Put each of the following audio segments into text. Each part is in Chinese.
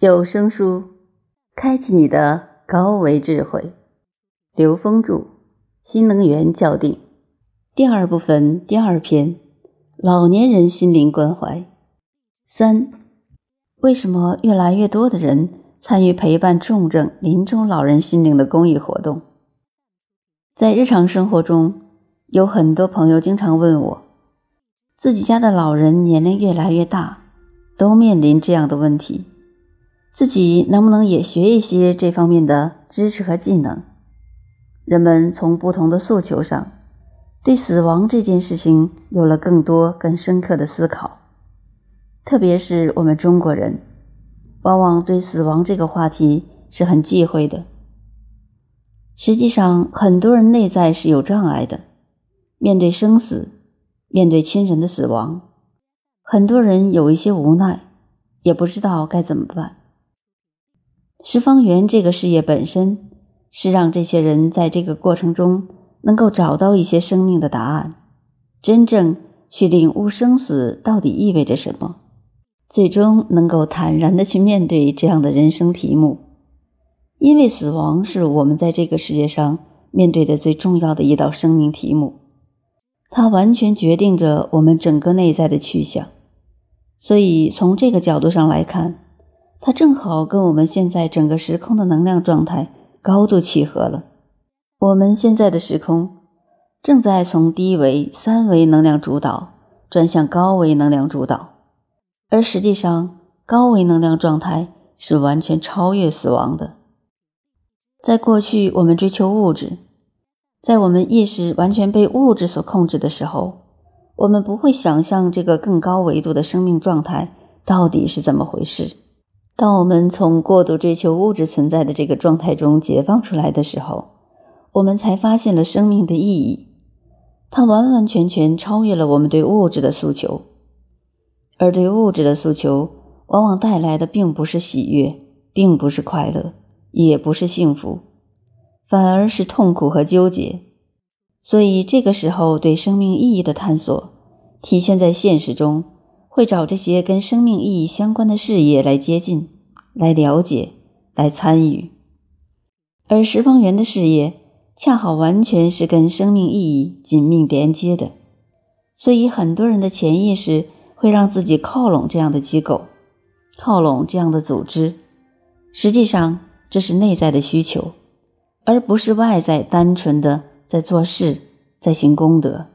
有声书，开启你的高维智慧。刘峰著《新能源校定》第二部分第二篇：老年人心灵关怀。三、为什么越来越多的人参与陪伴重症临终老人心灵的公益活动？在日常生活中，有很多朋友经常问我，自己家的老人年龄越来越大，都面临这样的问题。自己能不能也学一些这方面的知识和技能？人们从不同的诉求上，对死亡这件事情有了更多、更深刻的思考。特别是我们中国人，往往对死亡这个话题是很忌讳的。实际上，很多人内在是有障碍的，面对生死，面对亲人的死亡，很多人有一些无奈，也不知道该怎么办。十方缘这个事业本身是让这些人在这个过程中能够找到一些生命的答案，真正去领悟生死到底意味着什么，最终能够坦然的去面对这样的人生题目。因为死亡是我们在这个世界上面对的最重要的一道生命题目，它完全决定着我们整个内在的去向。所以从这个角度上来看。它正好跟我们现在整个时空的能量状态高度契合了。我们现在的时空正在从低维三维能量主导转向高维能量主导，而实际上高维能量状态是完全超越死亡的。在过去，我们追求物质，在我们意识完全被物质所控制的时候，我们不会想象这个更高维度的生命状态到底是怎么回事。当我们从过度追求物质存在的这个状态中解放出来的时候，我们才发现了生命的意义。它完完全全超越了我们对物质的诉求，而对物质的诉求往往带来的并不是喜悦，并不是快乐，也不是幸福，反而是痛苦和纠结。所以，这个时候对生命意义的探索，体现在现实中。会找这些跟生命意义相关的事业来接近、来了解、来参与，而十方缘的事业恰好完全是跟生命意义紧密连接的，所以很多人的潜意识会让自己靠拢这样的机构，靠拢这样的组织。实际上，这是内在的需求，而不是外在单纯的在做事、在行功德。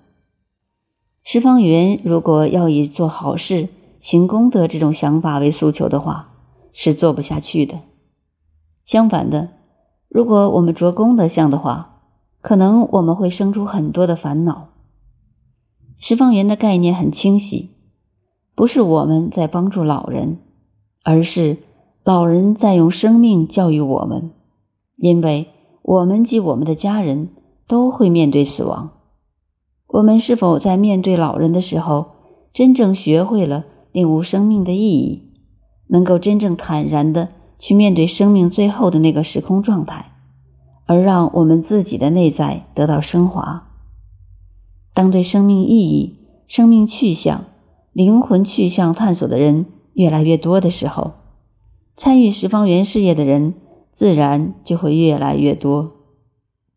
十方缘如果要以做好事、行功德这种想法为诉求的话，是做不下去的。相反的，如果我们着功德相的话，可能我们会生出很多的烦恼。十方缘的概念很清晰，不是我们在帮助老人，而是老人在用生命教育我们，因为我们及我们的家人都会面对死亡。我们是否在面对老人的时候，真正学会了领悟生命的意义，能够真正坦然的去面对生命最后的那个时空状态，而让我们自己的内在得到升华？当对生命意义、生命去向、灵魂去向探索的人越来越多的时候，参与十方圆事业的人自然就会越来越多。